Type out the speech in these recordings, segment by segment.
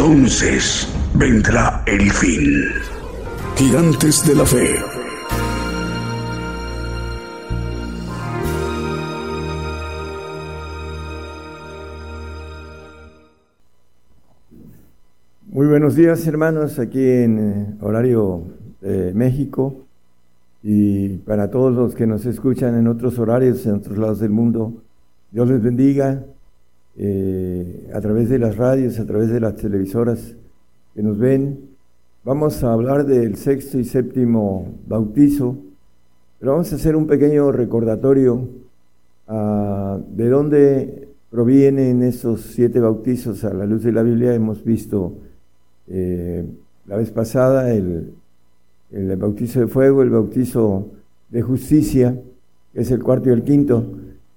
Entonces vendrá el fin. Gigantes de la fe. Muy buenos días hermanos, aquí en eh, horario de México y para todos los que nos escuchan en otros horarios, en otros lados del mundo, Dios les bendiga eh, a través de las radios, a través de las televisoras que nos ven. Vamos a hablar del sexto y séptimo bautizo, pero vamos a hacer un pequeño recordatorio ah, de dónde provienen esos siete bautizos a la luz de la Biblia. Hemos visto eh, la vez pasada el, el bautizo de fuego, el bautizo de justicia, que es el cuarto y el quinto.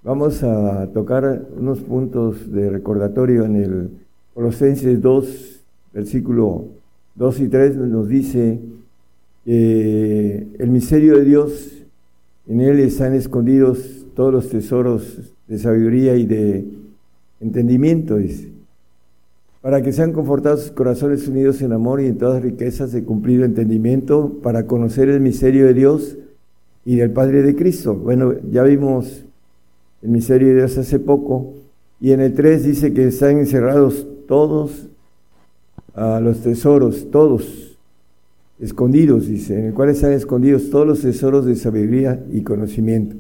Vamos a tocar unos puntos de recordatorio en el Colosenses 2, versículo 2 y 3, nos dice que el misterio de Dios, en él están escondidos todos los tesoros de sabiduría y de entendimiento, dice, para que sean confortados sus corazones unidos en amor y en todas riquezas de cumplido entendimiento, para conocer el misterio de Dios y del Padre de Cristo. Bueno, ya vimos el misterio de Dios hace poco, y en el 3 dice que están encerrados todos a los tesoros, todos escondidos, dice, en el cual están escondidos todos los tesoros de sabiduría y conocimiento.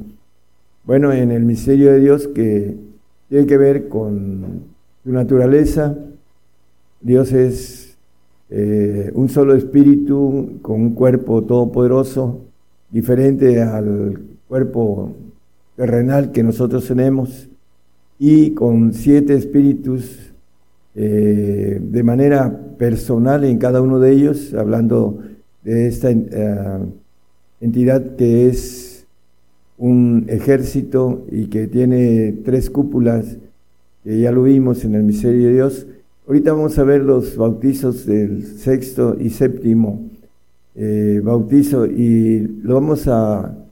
Bueno, en el misterio de Dios que tiene que ver con su naturaleza, Dios es eh, un solo espíritu con un cuerpo todopoderoso, diferente al cuerpo terrenal que nosotros tenemos y con siete espíritus eh, de manera personal en cada uno de ellos, hablando de esta eh, entidad que es un ejército y que tiene tres cúpulas, que ya lo vimos en el misterio de Dios. Ahorita vamos a ver los bautizos del sexto y séptimo eh, bautizo y lo vamos a a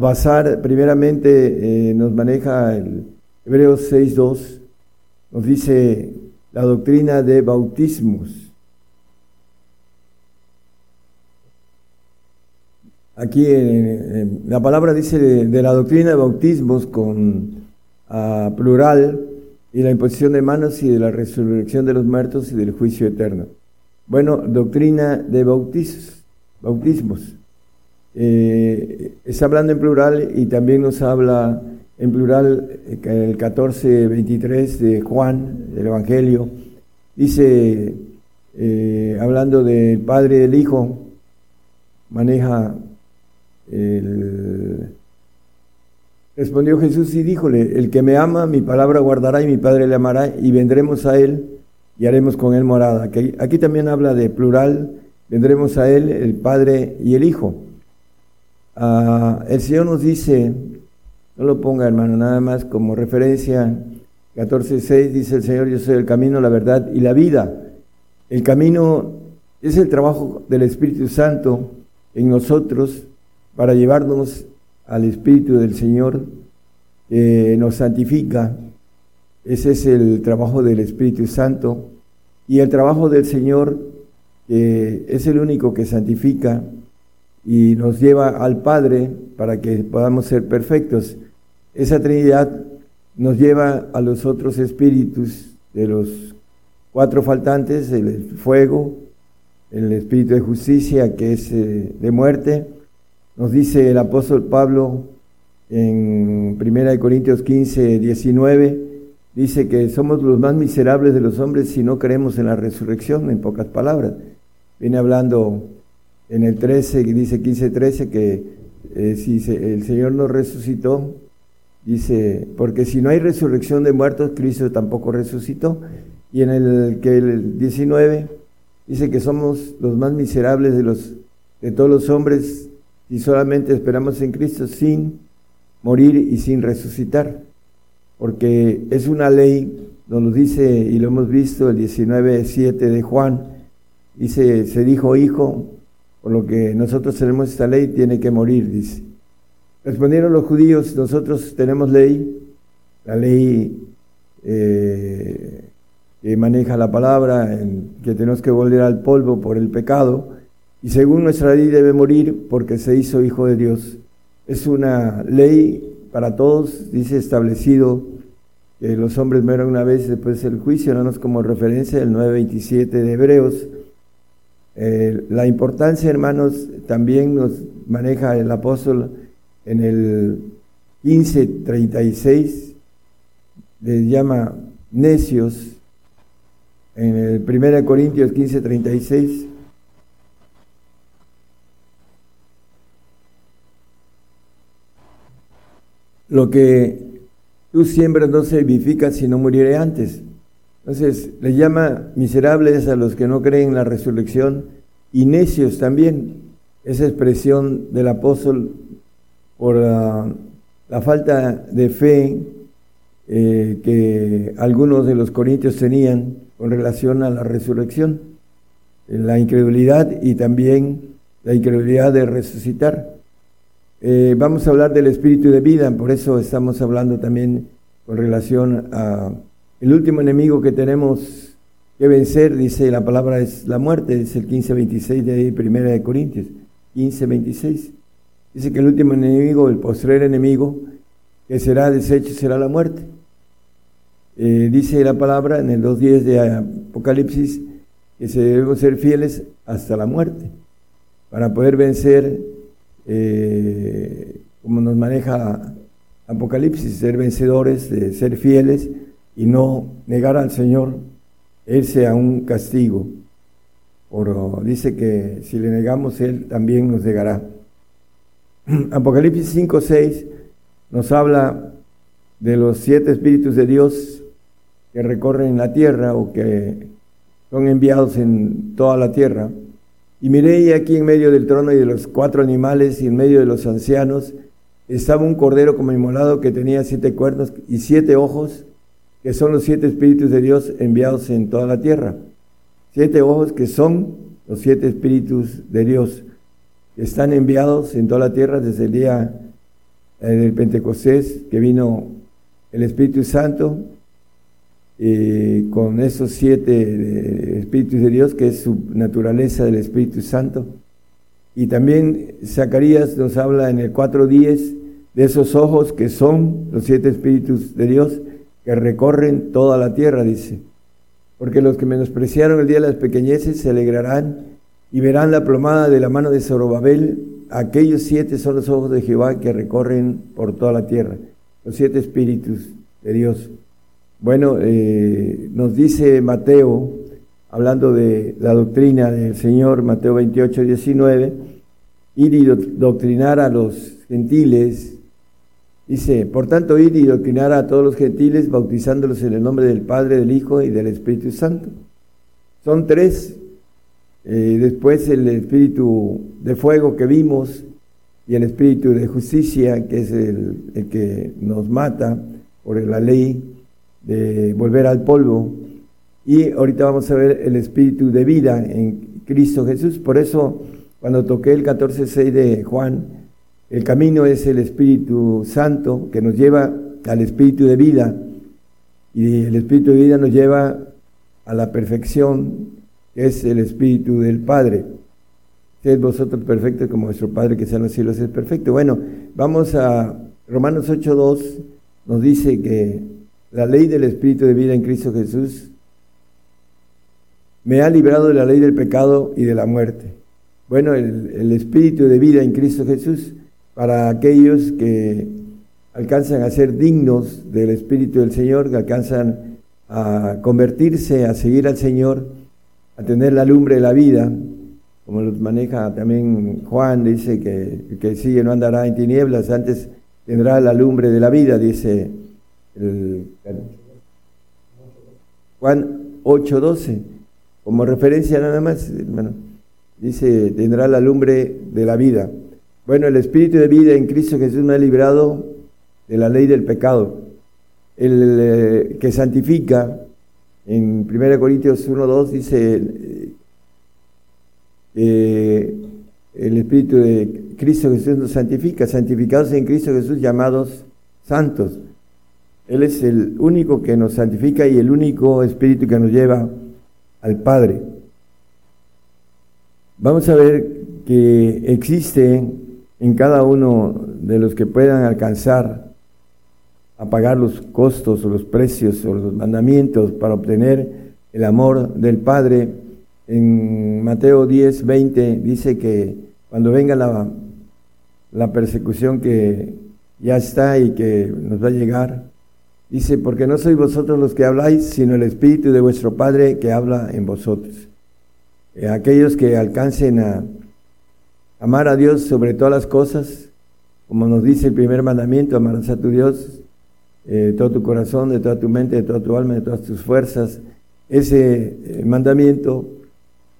basar, primeramente eh, nos maneja el Hebreos 6.2, nos dice la doctrina de bautismos. Aquí la palabra dice de, la doctrina de bautismos con plural y la imposición de manos y de la resurrección de los muertos y del juicio eterno. Bueno, doctrina de bautismos. bautismos. Eh, está hablando en plural y también nos habla en plural eh, el 14-23 de Juan, del Evangelio. Dice, eh, hablando del Padre y del Hijo, maneja el... Respondió Jesús y díjole, el que me ama, mi palabra guardará y mi Padre le amará y vendremos a él y haremos con él morada. Aquí también habla de plural, vendremos a él, el Padre y el Hijo. Ah, el Señor nos dice, no lo ponga hermano, nada más como referencia, 14.6 dice el Señor, yo soy el camino, la verdad y la vida. El camino es el trabajo del Espíritu Santo en nosotros para llevarnos al Espíritu del Señor que nos santifica. Ese es el trabajo del Espíritu Santo. Y el trabajo del Señor que es el único que santifica y nos lleva al Padre para que podamos ser perfectos. Esa Trinidad nos lleva a los otros espíritus de los cuatro faltantes, el fuego, el espíritu de justicia que es eh, de muerte. Nos dice el apóstol Pablo en 1 Corintios 15, 19, dice que somos los más miserables de los hombres si no creemos en la resurrección, en pocas palabras. Viene hablando en el 13, dice 15, 13, que eh, si el Señor nos resucitó, dice, porque si no hay resurrección de muertos, Cristo tampoco resucitó. Y en el que el 19 dice que somos los más miserables de los de todos los hombres si solamente esperamos en Cristo sin morir y sin resucitar. Porque es una ley, nos lo dice y lo hemos visto el 19.7 de Juan, dice, se dijo hijo, por lo que nosotros tenemos esta ley, tiene que morir, dice. Respondieron los judíos, nosotros tenemos ley, la ley eh, que maneja la palabra, que tenemos que volver al polvo por el pecado, y según nuestra ley debe morir porque se hizo hijo de Dios. Es una ley para todos, dice establecido que los hombres mueran una vez después del juicio, no como referencia el 9.27 de Hebreos. Eh, la importancia, hermanos, también nos maneja el apóstol en el 15.36, les llama necios, en el 1 Corintios 15.36, lo que tú siembras no se vivifica si no muriere antes. Entonces, le llama miserables a los que no creen en la resurrección y necios también. Esa expresión del apóstol por la, falta de fe eh, que algunos de los corintios tenían con relación a la resurrección, la incredulidad y también la incredulidad de resucitar. Eh, vamos a hablar del espíritu de vida, por eso estamos hablando también con relación a el último enemigo que tenemos que vencer, dice la palabra es la muerte, es el 15:26 de Primera de Corintios, 15:26. Dice que el último enemigo, el postrer enemigo, que será deshecho será la muerte. Eh, dice la palabra en el 2.10 de Apocalipsis que se debemos ser fieles hasta la muerte para poder vencer, eh, como nos maneja Apocalipsis, ser vencedores, ser fieles y no negar al Señor, Él sea un castigo. Por, dice que si le negamos, Él también nos negará. Apocalipsis 5, 6 nos habla de los siete espíritus de Dios que recorren la tierra o que son enviados en toda la tierra. Y miré aquí en medio del trono y de los cuatro animales y en medio de los ancianos estaba un cordero como inmolado que tenía siete cuernos y siete ojos, que son los siete espíritus de Dios enviados en toda la tierra. Siete ojos que son los siete espíritus de Dios que están enviados en toda la tierra desde el día eh, del Pentecostés, que vino el Espíritu Santo, eh, con esos siete eh, espíritus de Dios, que es su naturaleza del Espíritu Santo. Y también Zacarías nos habla en el 4.10 de esos ojos que son los siete espíritus de Dios que recorren toda la tierra, dice. Porque los que menospreciaron el día de las pequeñeces se alegrarán y verán la plomada de la mano de Zorobabel. Aquellos siete son los ojos de Jehová que recorren por toda la tierra, los siete espíritus de Dios. Bueno, eh, nos dice Mateo, hablando de la doctrina del Señor, Mateo 28, 19, ir y doctrinar a los gentiles. Dice, por tanto, ir y doctrinar a todos los gentiles, bautizándolos en el nombre del Padre, del Hijo y del Espíritu Santo. Son tres eh, después el espíritu de fuego que vimos y el espíritu de justicia, que es el, que nos mata por la ley de volver al polvo. Y ahorita vamos a ver el espíritu de vida en Cristo Jesús. Por eso, cuando toqué el 14.6 de Juan, el camino es el Espíritu Santo que nos lleva al espíritu de vida. Y el espíritu de vida nos lleva a la perfección que es el Espíritu del Padre. Sed vosotros perfectos como vuestro Padre que está en los cielos es perfecto. Bueno, vamos a Romanos 8.2, nos dice que la ley del Espíritu de vida en Cristo Jesús me ha librado de la ley del pecado y de la muerte. Bueno, el, el Espíritu de vida en Cristo Jesús para aquellos que alcanzan a ser dignos del Espíritu del Señor, que alcanzan a convertirse, a seguir al Señor, a tener la lumbre de la vida, como los maneja también Juan, dice que que sigue no andará en tinieblas, antes tendrá la lumbre de la vida, dice el, Juan 8:12, como referencia nada más, hermano. Dice, tendrá la lumbre de la vida. Bueno, el Espíritu de vida en Cristo Jesús me ha librado de la ley del pecado. El eh, que santifica, en 1 Corintios 1.2 dice, eh, el Espíritu de Cristo Jesús nos santifica, santificados en Cristo Jesús llamados santos. Él es el único que nos santifica y el único Espíritu que nos lleva al Padre. Vamos a ver que existe en cada uno de los que puedan alcanzar a pagar los costos o los precios o los mandamientos para obtener el amor del Padre. En Mateo 10, 20 dice que cuando venga la, la persecución que ya está y que nos va a llegar, dice, porque no sois vosotros los que habláis, sino el Espíritu de vuestro Padre que habla en vosotros. Eh, aquellos que alcancen a amar a Dios sobre todas las cosas, como nos dice el primer mandamiento, amarás a tu Dios eh, de todo tu corazón, de toda tu mente, de toda tu alma, de todas tus fuerzas. Ese eh, mandamiento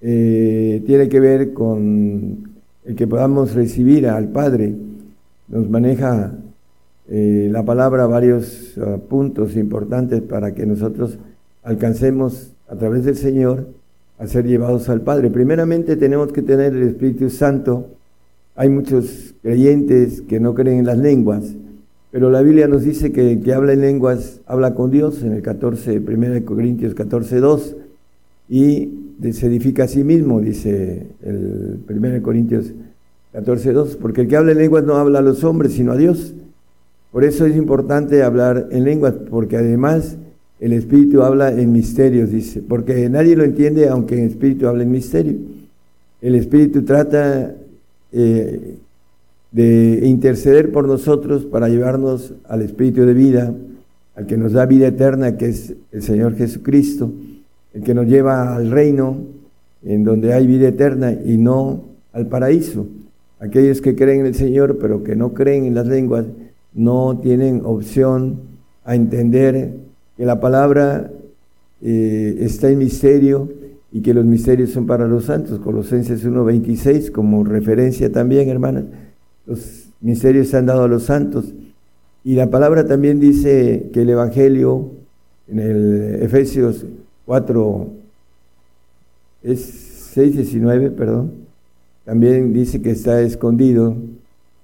tiene que ver con el que podamos recibir al Padre. Nos maneja la palabra varios ah, puntos importantes para que nosotros alcancemos a través del Señor a ser llevados al Padre. Primeramente tenemos que tener el Espíritu Santo. Hay muchos creyentes que no creen en las lenguas, pero la Biblia nos dice que el que habla en lenguas habla con Dios en el 14, 1 Corintios 14, 2, y se edifica a sí mismo, dice el 1 Corintios 14, 2, porque el que habla en lenguas no habla a los hombres, sino a Dios. Por eso es importante hablar en lenguas, porque además el Espíritu habla en misterios, dice, porque nadie lo entiende aunque el Espíritu habla en misterio. El Espíritu trata eh, de interceder por nosotros para llevarnos al Espíritu de vida, al que nos da vida eterna, que es el Señor Jesucristo, el que nos lleva al reino en donde hay vida eterna y no al paraíso. Aquellos que creen en el Señor pero que no creen en las lenguas no tienen opción a entender que la palabra eh, está en misterio y que los misterios son para los santos. Colosenses 1.26 como referencia también, hermanas. Los misterios se han dado a los santos. Y la palabra también dice que el Evangelio, en el Efesios 4, es 6.19, perdón, también dice que está escondido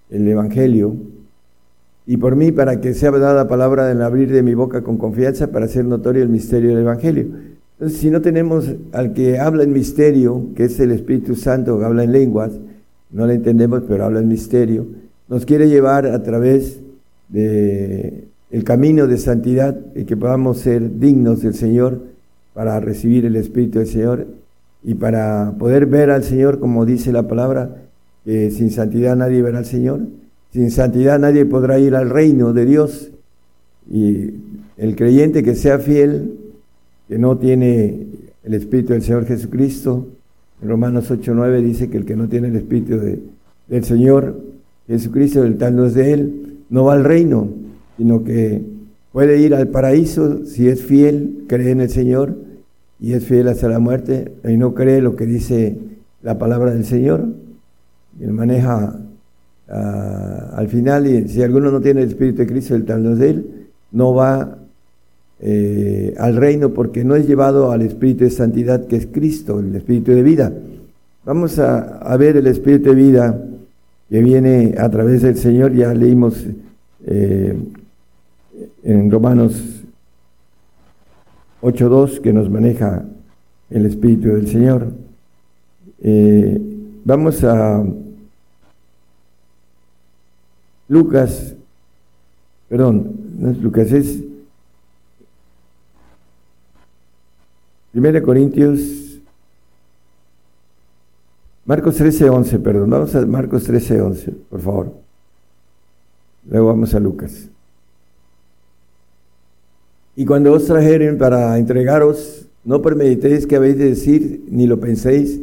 el Evangelio y por mí para que sea dada palabra en abrir de mi boca con confianza para hacer notorio el misterio del Evangelio. Entonces, si no tenemos al que habla en misterio, que es el Espíritu Santo que habla en lenguas, no le entendemos, pero habla en misterio, nos quiere llevar a través de el camino de santidad y que podamos ser dignos del Señor para recibir el Espíritu del Señor y para poder ver al Señor, como dice la palabra, que sin santidad nadie verá al Señor. Sin santidad nadie podrá ir al reino de Dios. Y el creyente que sea fiel, que no tiene el Espíritu del Señor Jesucristo, en Romanos 8.9 dice que el que no tiene el Espíritu del Señor Jesucristo, el tal no es de Él, no va al reino, sino que puede ir al paraíso si es fiel, cree en el Señor y es fiel hasta la muerte y no cree lo que dice la palabra del Señor. Y él maneja Ah, al final, y si alguno no tiene el Espíritu de Cristo, el tal de él, no va eh, al reino porque no es llevado al Espíritu de santidad que es Cristo, el Espíritu de vida. Vamos a, ver el Espíritu de vida que viene a través del Señor, ya leímos eh, en Romanos 8.2 que nos maneja el Espíritu del Señor. Eh, vamos a Lucas, perdón, no es Lucas, es 1 Corintios, Marcos 13, 11, perdón, vamos a Marcos 13, 11, por favor. Luego vamos a Lucas. Y cuando os trajeren para entregaros, no premeditéis que habéis de decir, ni lo penséis,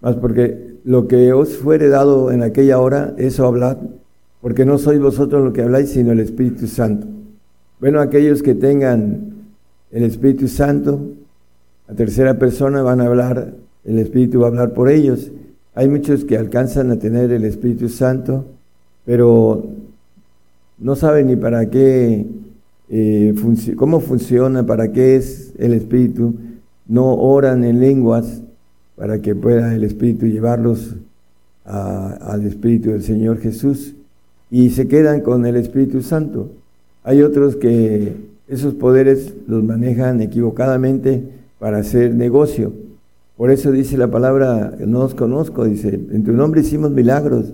mas porque lo que os fuere dado en aquella hora, eso hablad, porque no sois vosotros lo que habláis, sino el Espíritu Santo. Bueno, aquellos que tengan el Espíritu Santo, la tercera persona van a hablar, el Espíritu va a hablar por ellos. Hay muchos que alcanzan a tener el Espíritu Santo, pero no saben ni para qué, eh, cómo funciona, para qué es el Espíritu. No oran en lenguas para que pueda el Espíritu llevarlos al Espíritu del Señor Jesús y se quedan con el Espíritu Santo. Hay otros que esos poderes los manejan equivocadamente para hacer negocio. Por eso dice la palabra, no os conozco, dice, en tu nombre hicimos milagros,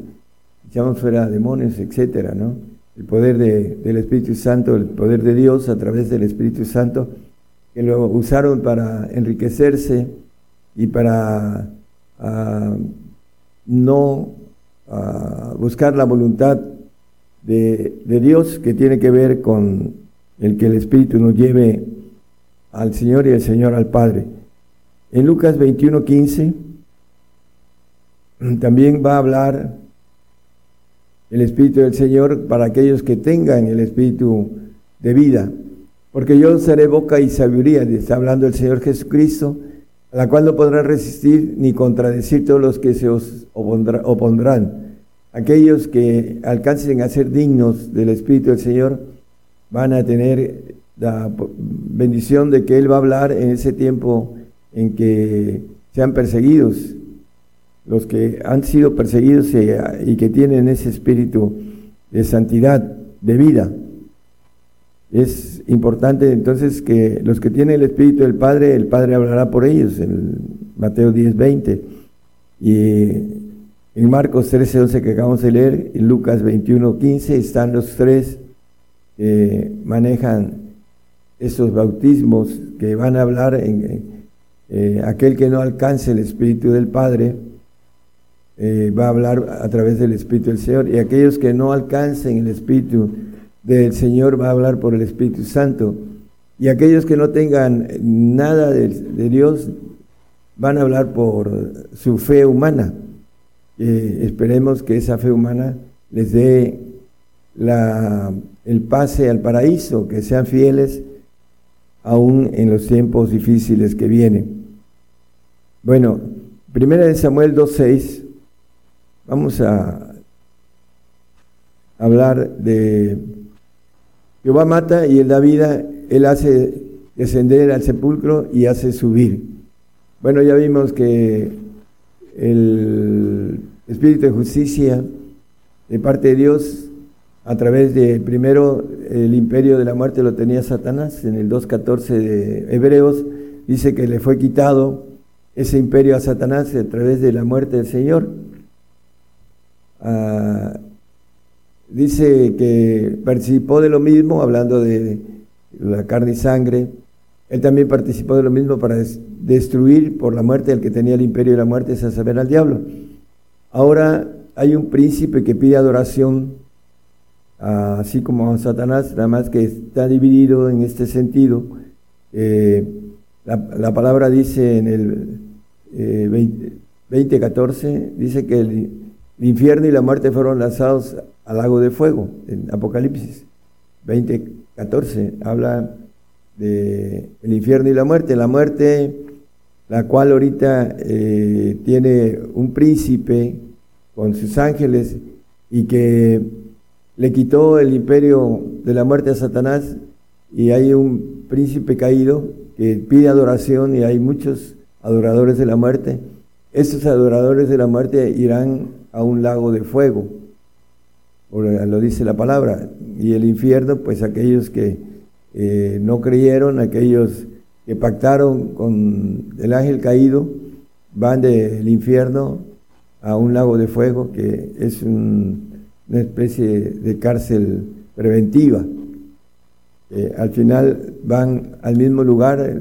echamos fuera demonios, etcétera, ¿no? El poder del Espíritu Santo, el poder de Dios a través del Espíritu Santo, que lo usaron para enriquecerse y para ah, no ah, buscar la voluntad de, de Dios que tiene que ver con el que el Espíritu nos lleve al Señor y el Señor al Padre. En Lucas 21, 15 también va a hablar el Espíritu del Señor para aquellos que tengan el Espíritu de vida. Porque yo seré boca y sabiduría, está hablando el Señor Jesucristo, a la cual no podrá resistir ni contradecir todos los que se os opondrán. Aquellos que alcancen a ser dignos del Espíritu del Señor van a tener la bendición de que Él va a hablar en ese tiempo en que sean perseguidos, los que han sido perseguidos y, que tienen ese espíritu de santidad, de vida. Es importante entonces que los que tienen el Espíritu del Padre, el Padre hablará por ellos, en Mateo 10, 20. Y en Marcos 13, 11 que acabamos de leer, en Lucas 21, 15, están los tres que manejan esos bautismos que van a hablar en, eh, aquel que no alcance el Espíritu del Padre, eh, va a hablar a través del Espíritu del Señor, y aquellos que no alcancen el Espíritu del Señor va a hablar por el Espíritu Santo, y aquellos que no tengan nada de, Dios van a hablar por su fe humana. Esperemos que esa fe humana les dé la, el pase al paraíso, que sean fieles aún en los tiempos difíciles que vienen. Bueno, primera de Samuel 2.6, vamos a hablar de Jehová mata y él da vida, él hace descender al sepulcro y hace subir. Bueno, ya vimos que el Espíritu de Justicia de parte de Dios a través de, primero, el imperio de la muerte lo tenía Satanás, en el 2.14 de Hebreos, dice que le fue quitado ese imperio a Satanás a través de la muerte del Señor. Ah, dice que participó de lo mismo, hablando de la carne y sangre, él también participó de lo mismo para destruir por la muerte al que tenía el imperio de la muerte, es a saber al diablo. Ahora hay un príncipe que pide adoración así como Satanás, nada más que está dividido en este sentido. Eh, la, palabra dice en el eh, 20.14, dice que el, infierno y la muerte fueron lanzados al lago de fuego, en Apocalipsis 20.14, habla de el infierno y la muerte. La muerte, la cual ahorita eh, tiene un príncipe con sus ángeles y que le quitó el imperio de la muerte a Satanás y hay un príncipe caído que pide adoración y hay muchos adoradores de la muerte. Esos adoradores de la muerte irán a un lago de fuego, lo dice la palabra, y el infierno, pues aquellos que eh, no creyeron, aquellos que pactaron con el ángel caído van del infierno a un lago de fuego que es una especie de cárcel preventiva. Eh, al final van al mismo lugar,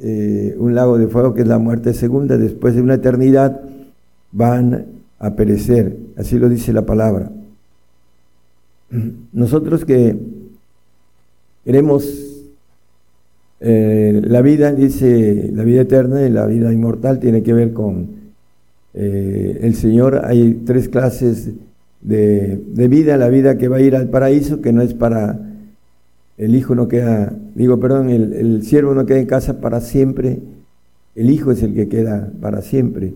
eh, un lago de fuego que es la muerte segunda, después de una eternidad van a perecer, así lo dice la palabra. Nosotros que queremos eh, la vida, dice, la vida eterna y la vida inmortal tiene que ver con eh, el Señor. Hay tres clases de, vida, la vida que va a ir al paraíso, que no es para el hijo no queda, digo, perdón, el, el siervo no queda en casa para siempre, el hijo es el que queda para siempre,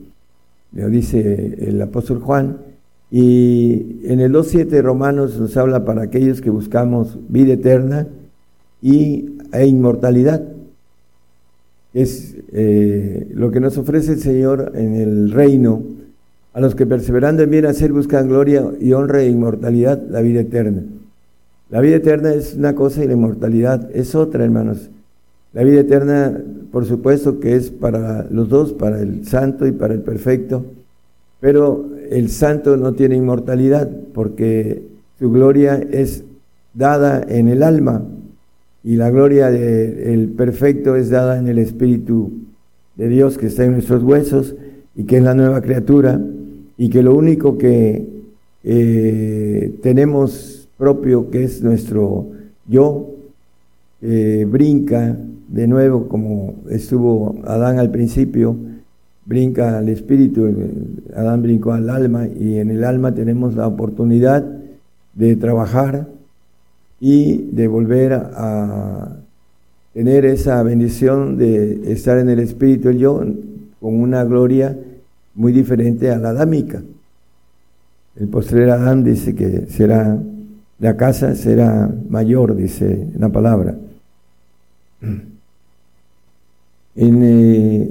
lo dice el apóstol Juan. Y en el 2.7 Romanos nos habla para aquellos que buscamos vida eterna y e inmortalidad. Es eh, lo que nos ofrece el Señor en el reino a los que perseverando en bien hacer buscan gloria y honra e inmortalidad, la vida eterna. La vida eterna es una cosa y la inmortalidad es otra, hermanos. La vida eterna, por supuesto que es para los dos, para el santo y para el perfecto, pero el santo no tiene inmortalidad porque su gloria es dada en el alma, y la gloria del perfecto es dada en el Espíritu de Dios que está en nuestros huesos y que es la nueva criatura y que lo único que eh, tenemos propio que es nuestro yo eh, brinca de nuevo como estuvo Adán al principio brinca al espíritu Adán brincó al alma y en el alma tenemos la oportunidad de trabajar y de volver a tener esa bendición de estar en el Espíritu el yo con una gloria muy diferente a la adámica. El postrer Adán dice que será, la casa será mayor, dice la palabra. En eh,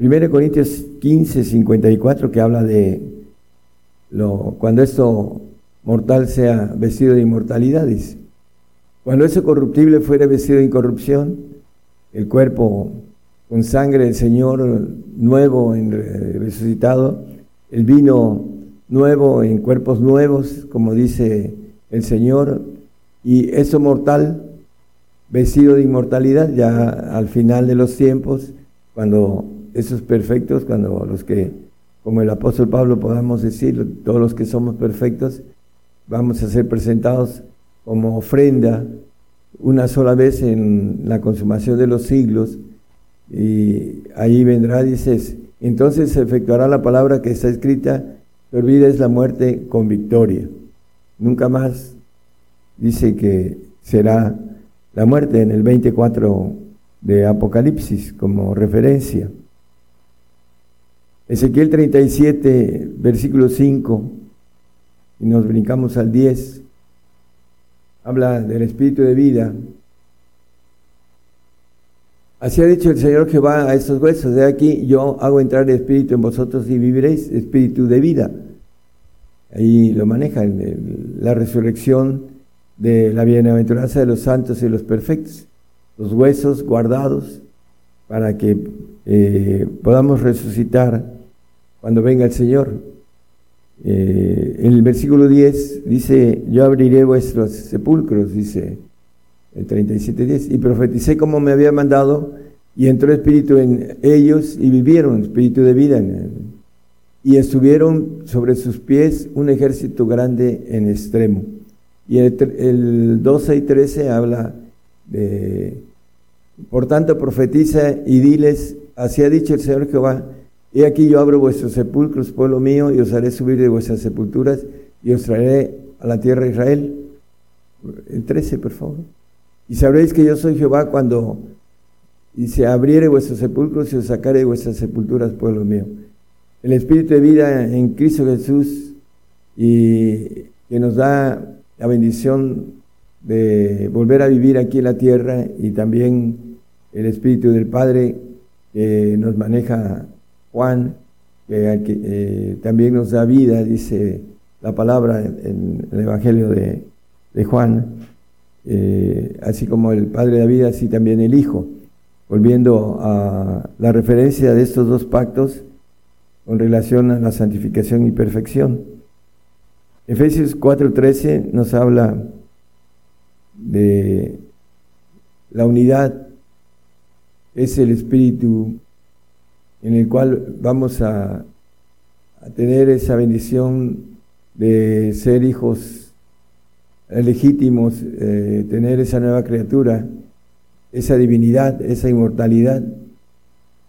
1 Corintios 15, 54, que habla de lo, cuando esto mortal sea vestido de inmortalidad, dice. Cuando ese corruptible fuera vestido de incorrupción, el cuerpo con sangre del Señor nuevo, en, resucitado, el vino nuevo en cuerpos nuevos, como dice el Señor, y eso mortal, vestido de inmortalidad, ya al final de los tiempos, cuando esos perfectos, cuando los que, como el apóstol Pablo podamos decir, todos los que somos perfectos, vamos a ser presentados como ofrenda una sola vez en la consumación de los siglos. Y ahí vendrá, dices, entonces se efectuará la palabra que está escrita, tu vida es la muerte con victoria. Nunca más dice que será la muerte en el 24 de Apocalipsis como referencia. Ezequiel 37, versículo 5 y nos brincamos al 10, habla del espíritu de vida. Así ha dicho el Señor Jehová a estos huesos, de aquí yo hago entrar el espíritu en vosotros y viviréis, espíritu de vida. Ahí lo maneja la resurrección de la bienaventuranza de los santos y los perfectos, los huesos guardados para que eh, podamos resucitar cuando venga el Señor. Eh, el versículo 10 dice, yo abriré vuestros sepulcros, dice el 37.10, y profeticé como me había mandado, y entró espíritu en ellos, y vivieron, espíritu de vida, y estuvieron sobre sus pies un ejército grande en extremo. Y el, el 12 y 13 habla de, por tanto profetiza y diles, así ha dicho el Señor Jehová, He aquí yo abro vuestros sepulcros, pueblo mío, y os haré subir de vuestras sepulturas, y os traeré a la tierra de Israel. El 13, por favor. Y sabréis que yo soy Jehová cuando se abriere vuestros sepulcros y os sacaré de vuestras sepulturas, pueblo mío. El Espíritu de vida en Cristo Jesús y que nos da la bendición de volver a vivir aquí en la tierra y también el Espíritu del Padre que nos maneja Juan, que, eh, también nos da vida, dice la palabra en, el Evangelio de, Juan, eh, así como el Padre da vida, así también el Hijo. volviendo a la referencia de estos dos pactos con relación a la santificación y perfección. Efesios 4:13 nos habla de la unidad, es el espíritu en el cual vamos a, tener esa bendición de ser hijos legítimos, eh, tener esa nueva criatura, esa divinidad, esa inmortalidad,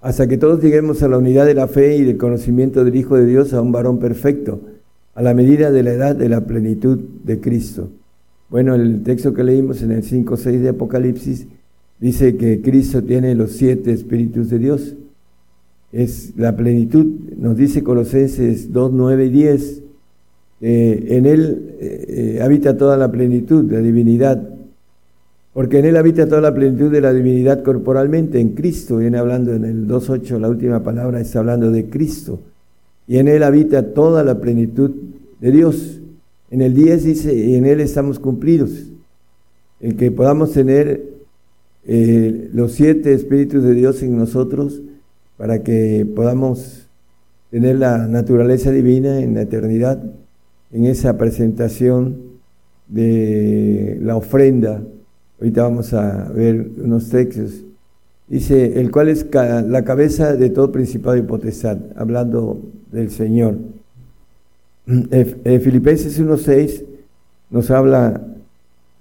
hasta que todos lleguemos a la unidad de la fe y del conocimiento del Hijo de Dios, a un varón perfecto, a la medida de la edad de la plenitud de Cristo. Bueno, el texto que leímos en el 5.6 de Apocalipsis dice que Cristo tiene los siete espíritus de Dios. Es la plenitud, nos dice Colosenses 2, 9 y 10. en Él eh, eh, habita toda la plenitud, la divinidad, porque en Él habita toda la plenitud de la divinidad corporalmente, en Cristo, viene hablando en el 2.8, la última palabra está hablando de Cristo y en Él habita toda la plenitud de Dios. En el 10 dice, y en Él estamos cumplidos. El que podamos tener eh, los siete espíritus de Dios en nosotros para que podamos tener la naturaleza divina en la eternidad, en esa presentación de la ofrenda. Ahorita vamos a ver unos textos. Dice, el cual es la cabeza de todo principado y potestad, hablando del Señor. Filipenses 1.6 nos habla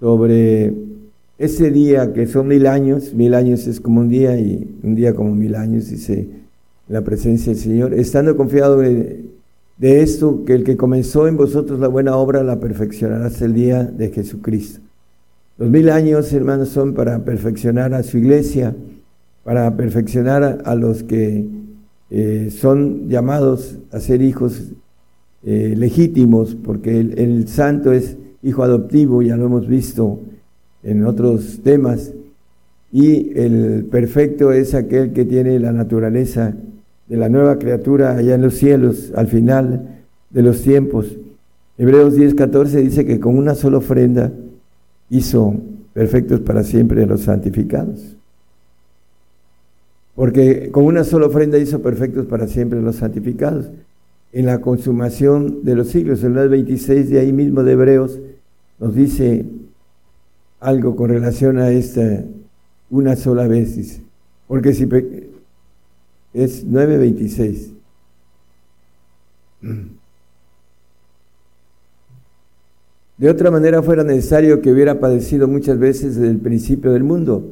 sobre ese día que son mil años, mil años es como un día y un día como mil años, dice la presencia del Señor, estando confiado de, esto, que el que comenzó en vosotros la buena obra la perfeccionará hasta el día de Jesucristo. Los mil años, hermanos, son para perfeccionar a su iglesia, para perfeccionar a los que eh, son llamados a ser hijos eh, legítimos, porque el, santo es hijo adoptivo, ya lo hemos visto en otros temas, y el perfecto es aquel que tiene la naturaleza de la nueva criatura allá en los cielos, al final de los tiempos. Hebreos 10, 14 dice que con una sola ofrenda hizo perfectos para siempre a los santificados. Porque con una sola ofrenda hizo perfectos para siempre los santificados. En la consumación de los siglos, en el 26 de ahí mismo de Hebreos, nos dice algo con relación a esta una sola vez. Porque si es 9.26. De otra manera fuera necesario que hubiera padecido muchas veces desde el principio del mundo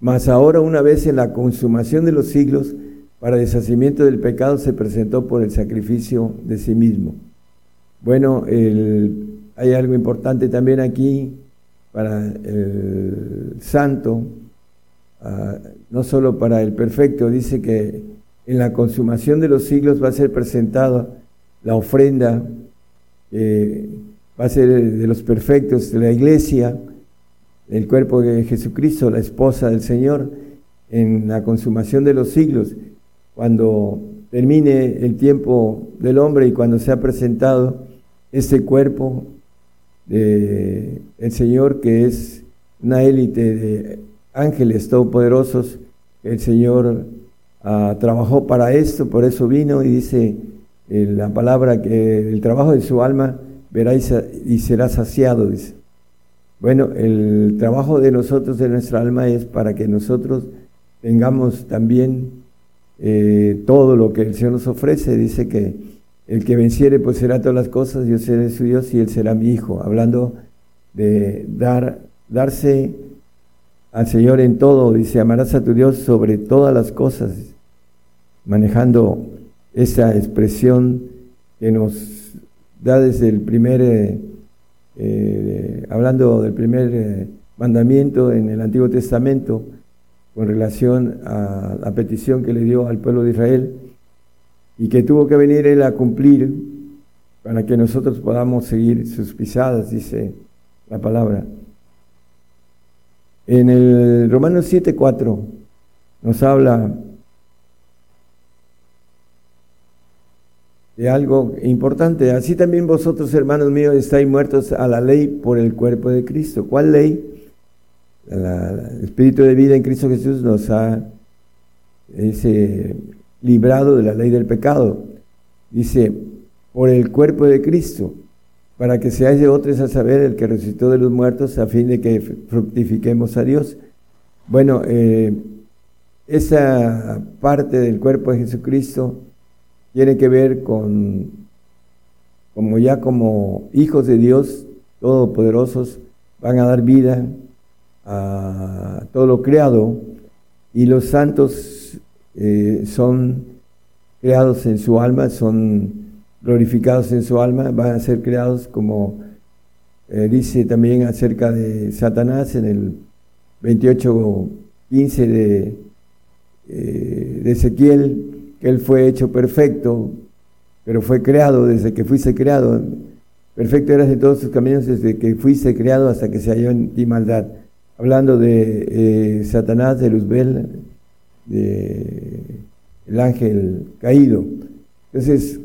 mas ahora una vez en la consumación de los siglos, para deshacimiento del pecado se presentó por el sacrificio de sí mismo. Bueno, hay algo importante también aquí para el santo, ah, no solo para el perfecto, dice que en la consumación de los siglos va a ser presentada la ofrenda, va a ser de los perfectos de la iglesia, el cuerpo de Jesucristo, la esposa del Señor, en la consumación de los siglos, cuando termine el tiempo del hombre y cuando se ha presentado este cuerpo el Señor, que es una élite de ángeles todopoderosos, el Señor ah, trabajó para esto, por eso vino y dice eh, la palabra que el trabajo de su alma verá y será saciado, dice. Bueno, el trabajo de nosotros, de nuestra alma, es para que nosotros tengamos también eh, todo lo que el Señor nos ofrece. Dice que el que venciere, pues será todas las cosas, yo seré su Dios y él será mi hijo. Hablando de dar, darse al Señor en todo, dice, amarás a tu Dios sobre todas las cosas, manejando esa expresión que nos da desde el primer... Eh, eh, hablando del primer eh, mandamiento en el Antiguo Testamento con relación a la petición que le dio al pueblo de Israel y que tuvo que venir él a cumplir para que nosotros podamos seguir sus pisadas, dice la palabra. En el Romanos 7:4 nos habla de algo importante. Así también vosotros, hermanos míos, estáis muertos a la ley por el cuerpo de Cristo. ¿Cuál ley? el Espíritu de vida en Cristo Jesús nos ha librado de la ley del pecado. Dice, por el cuerpo de Cristo, para que seáis de otros a saber el que resucitó de los muertos, a fin de que fructifiquemos a Dios. Bueno, eh, esa parte del cuerpo de Jesucristo tiene que ver con, como ya como hijos de Dios, todopoderosos, van a dar vida a todo lo creado y los santos eh, son creados en su alma, son glorificados en su alma, van a ser creados como eh, dice también acerca de Satanás en el 28.15 de, eh, de Ezequiel, que él fue hecho perfecto, pero fue creado desde que fuiste creado. Perfecto eras en todos tus caminos desde que fuiste creado hasta que se halló en ti maldad. Hablando de Satanás, de Luzbel, de el ángel caído. Entonces,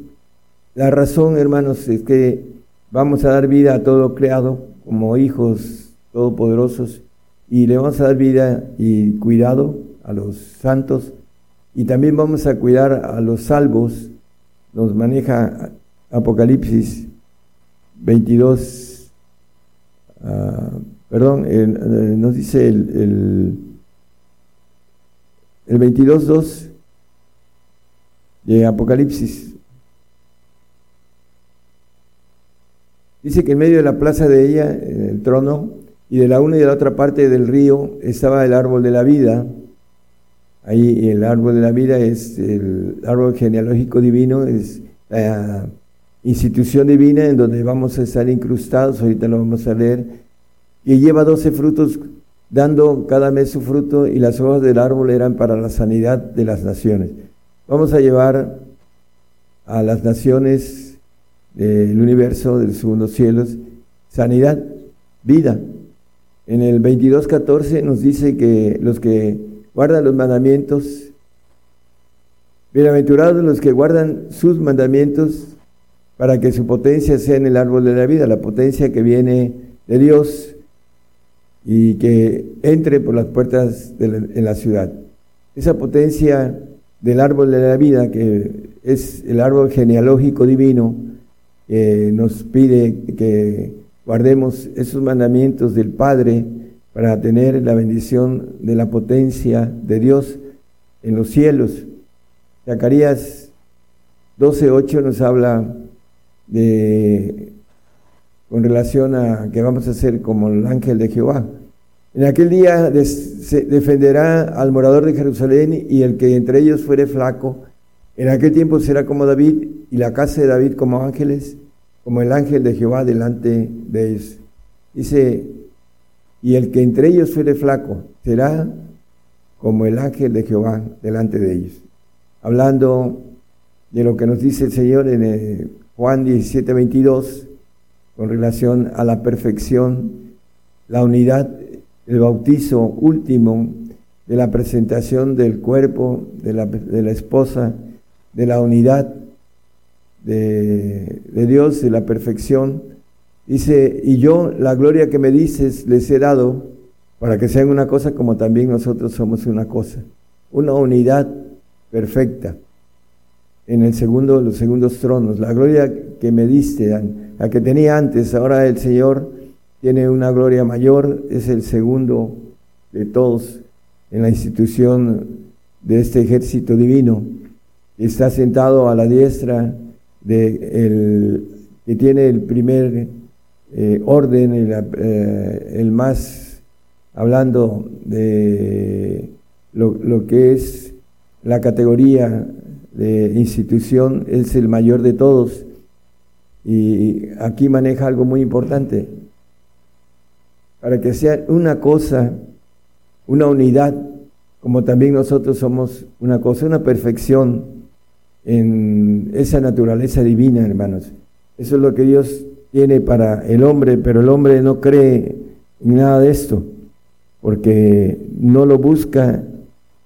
la razón, hermanos, es que vamos a dar vida a todo creado como hijos todopoderosos y le vamos a dar vida y cuidado a los santos y también vamos a cuidar a los salvos. Nos maneja Apocalipsis 22, ah, perdón, eh, nos dice el, el, el 22.2 de Apocalipsis. Dice que en medio de la plaza de ella, en el trono, y de la una y de la otra parte del río estaba el árbol de la vida, Ahí el árbol de la vida es el árbol genealógico divino, es la institución divina en donde vamos a estar incrustados, ahorita lo vamos a leer, y lleva doce frutos, dando cada mes su fruto, y las hojas del árbol eran para la sanidad de las naciones. Vamos a llevar a las naciones del universo, de los cielos, sanidad, vida. En el 22.14 nos dice que los que guardan los mandamientos. Bienaventurados los que guardan sus mandamientos para que su potencia sea en el árbol de la vida, la potencia que viene de Dios y que entre por las puertas de la, en la ciudad. Esa potencia del árbol de la vida, que es el árbol genealógico divino, nos pide que guardemos esos mandamientos del Padre, para tener la bendición de la potencia de Dios en los cielos. Zacarías 12.8 nos habla de con relación a que vamos a ser como el ángel de Jehová. En aquel día se defenderá al morador de Jerusalén y el que entre ellos fuere flaco. En aquel tiempo será como David y la casa de David como ángeles, como el ángel de Jehová delante de ellos. Dice y el que entre ellos fuere flaco será como el ángel de Jehová delante de ellos. Hablando de lo que nos dice el Señor en eh, Juan 17, 22, con relación a la perfección, la unidad, el bautizo último de la presentación del cuerpo de la, esposa, de la unidad de, Dios, de la perfección Dice, y yo la gloria que me dices les he dado para que sean una cosa como también nosotros somos una cosa. Una unidad perfecta en el segundo, los segundos tronos. La gloria que me diste, la que tenía antes, ahora el Señor tiene una gloria mayor, es el segundo de todos en la institución de este ejército divino. Está sentado a la diestra de el, que tiene el primer eh, orden, eh, el, más, hablando de lo, que es la categoría de institución, es el mayor de todos. Y aquí maneja algo muy importante. Para que sea una cosa, una unidad, como también nosotros somos una cosa, una perfección en esa naturaleza divina, hermanos. Eso es lo que Dios tiene para el hombre, pero el hombre no cree en nada de esto, porque no lo busca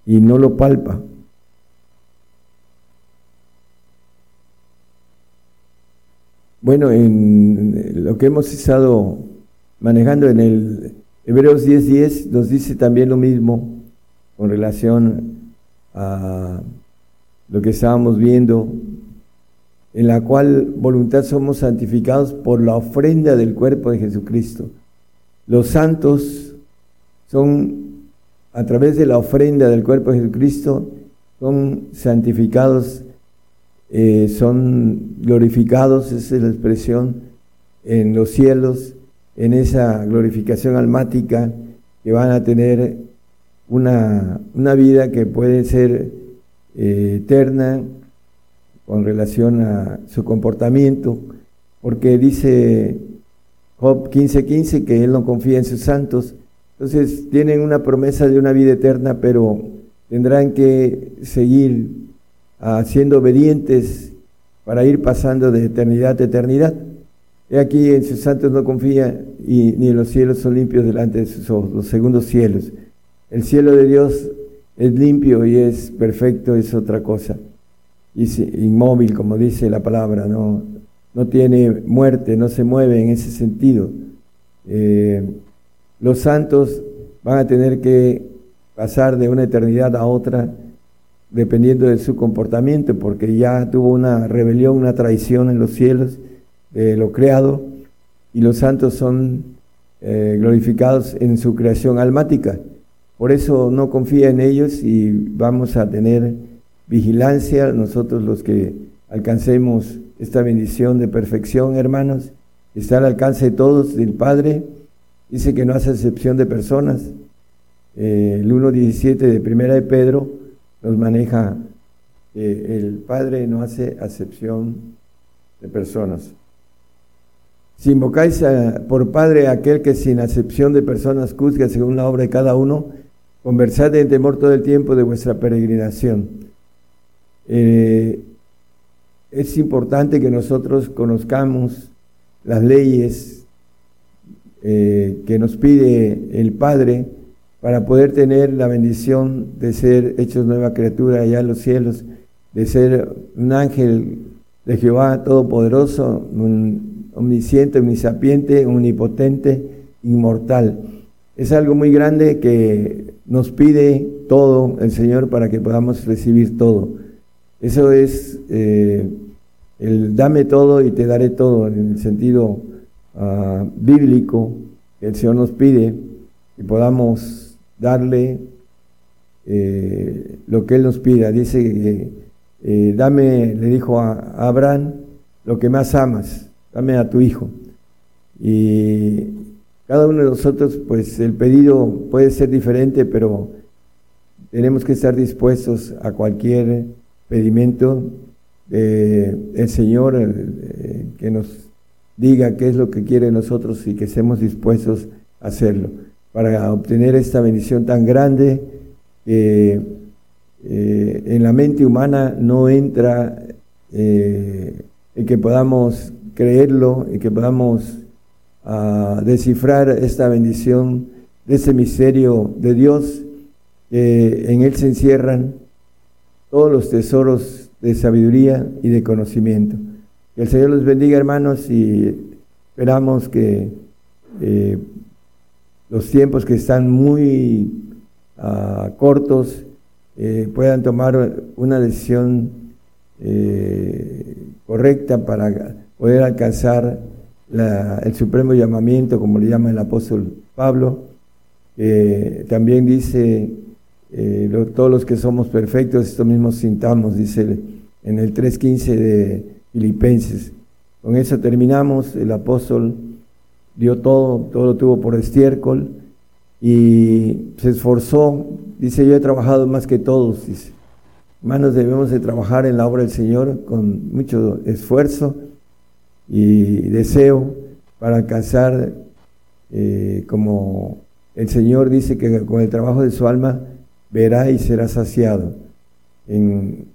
y no lo palpa. Bueno, en lo que hemos estado manejando en el Hebreos 10:10 nos dice también lo mismo con relación a lo que estábamos viendo, en la cual voluntad somos santificados por la ofrenda del cuerpo de Jesucristo. Los santos son, a través de la ofrenda del cuerpo de Jesucristo, son santificados, eh, son glorificados, esa es la expresión, en los cielos, en esa glorificación almática que van a tener una, una vida que puede ser eh, eterna con relación a su comportamiento, porque dice Job 15:15 que él no confía en sus santos. Entonces tienen una promesa de una vida eterna, pero tendrán que seguir uh, siendo obedientes para ir pasando de eternidad a eternidad. He aquí en sus santos no confía y ni en los cielos son limpios delante de sus ojos, los segundos cielos. El cielo de Dios es limpio y es perfecto, es otra cosa. Y inmóvil, como dice la palabra, no, no tiene muerte, no se mueve en ese sentido. Eh, los santos van a tener que pasar de una eternidad a otra dependiendo de su comportamiento, porque ya tuvo una rebelión, una traición en los cielos de lo creado, y los santos son eh, glorificados en su creación almática. Por eso no confía en ellos y vamos a tener vigilancia nosotros los que alcancemos esta bendición de perfección, hermanos. Está al alcance de todos, del Padre. Dice que no hace excepción de personas. Eh, el 1.17 de Primera de Pedro nos maneja que el Padre no hace acepción de personas. Si invocáis por Padre aquel que sin acepción de personas juzga según la obra de cada uno, Conversad en temor todo el tiempo de vuestra peregrinación. Eh, es importante que nosotros conozcamos las leyes eh, que nos pide el Padre para poder tener la bendición de ser hechos nueva criatura allá en los cielos, de ser un ángel de Jehová Todopoderoso, un omnisciente, omnisapiente, omnipotente, inmortal. Es algo muy grande que nos pide todo el Señor para que podamos recibir todo. Eso es eh, el dame todo y te daré todo en el sentido ah, bíblico que el Señor nos pide y podamos darle eh, lo que Él nos pida. Dice, eh, dame, le dijo a, Abraham, lo que más amas, dame a tu hijo. Y cada uno de nosotros, pues el pedido puede ser diferente, pero tenemos que estar dispuestos a cualquier pedimento del Señor eh, que nos diga qué es lo que quiere nosotros y que estemos dispuestos a hacerlo para obtener esta bendición tan grande que eh, en la mente humana no entra eh, que podamos creerlo y que podamos a descifrar esta bendición de ese misterio de Dios, que en él se encierran todos los tesoros de sabiduría y de conocimiento. Que el Señor los bendiga, hermanos, y esperamos que eh, los tiempos que están muy uh, cortos eh, puedan tomar una decisión eh, correcta para poder alcanzar el supremo llamamiento, como le llama el apóstol Pablo, también dice, eh, todos los que somos perfectos, esto mismo sintamos, dice en el 3.15 de Filipenses. Con eso terminamos, el apóstol dio todo, todo lo tuvo por estiércol y se esforzó, dice, yo he trabajado más que todos, dice. Hermanos, debemos de trabajar en la obra del Señor con mucho esfuerzo y deseo para alcanzar, eh, como el Señor dice que con el trabajo de su alma verá y será saciado. En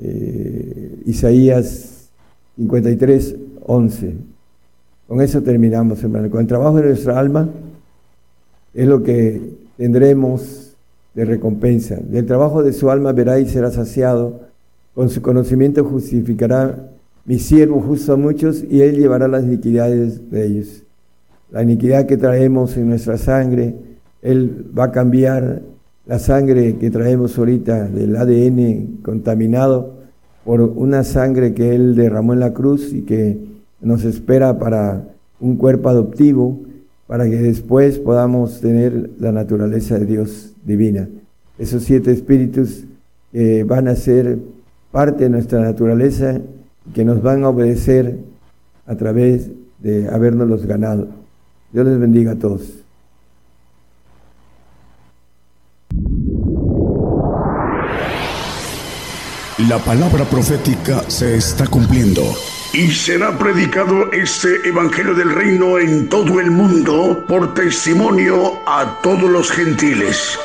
eh, Isaías 53, 11. Con eso terminamos, hermano. Con el trabajo de nuestra alma es lo que tendremos de recompensa. Del trabajo de su alma verá y será saciado. Con su conocimiento justificará mi siervo justo a muchos y él llevará las iniquidades de ellos. La iniquidad que traemos en nuestra sangre, él va a cambiar la sangre que traemos ahorita del ADN contaminado por una sangre que Él derramó en la cruz y que nos espera para un cuerpo adoptivo, para que después podamos tener la naturaleza de Dios divina. Esos siete espíritus que van a ser parte de nuestra naturaleza que nos van a obedecer a través de habernos ganado. Dios les bendiga a todos. La palabra profética se está cumpliendo. Y será predicado este Evangelio del Reino en todo el mundo por testimonio a todos los gentiles.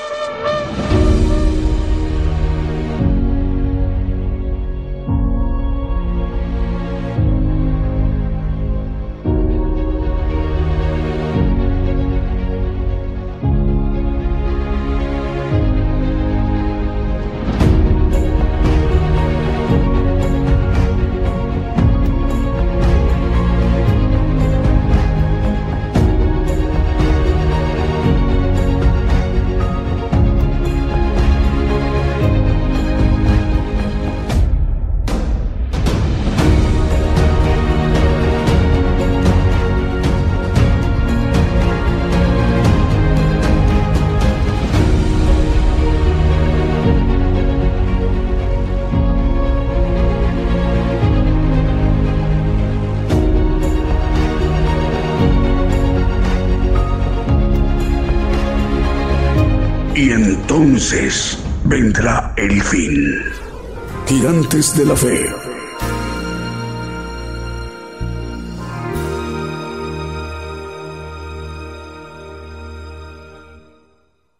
De la Fe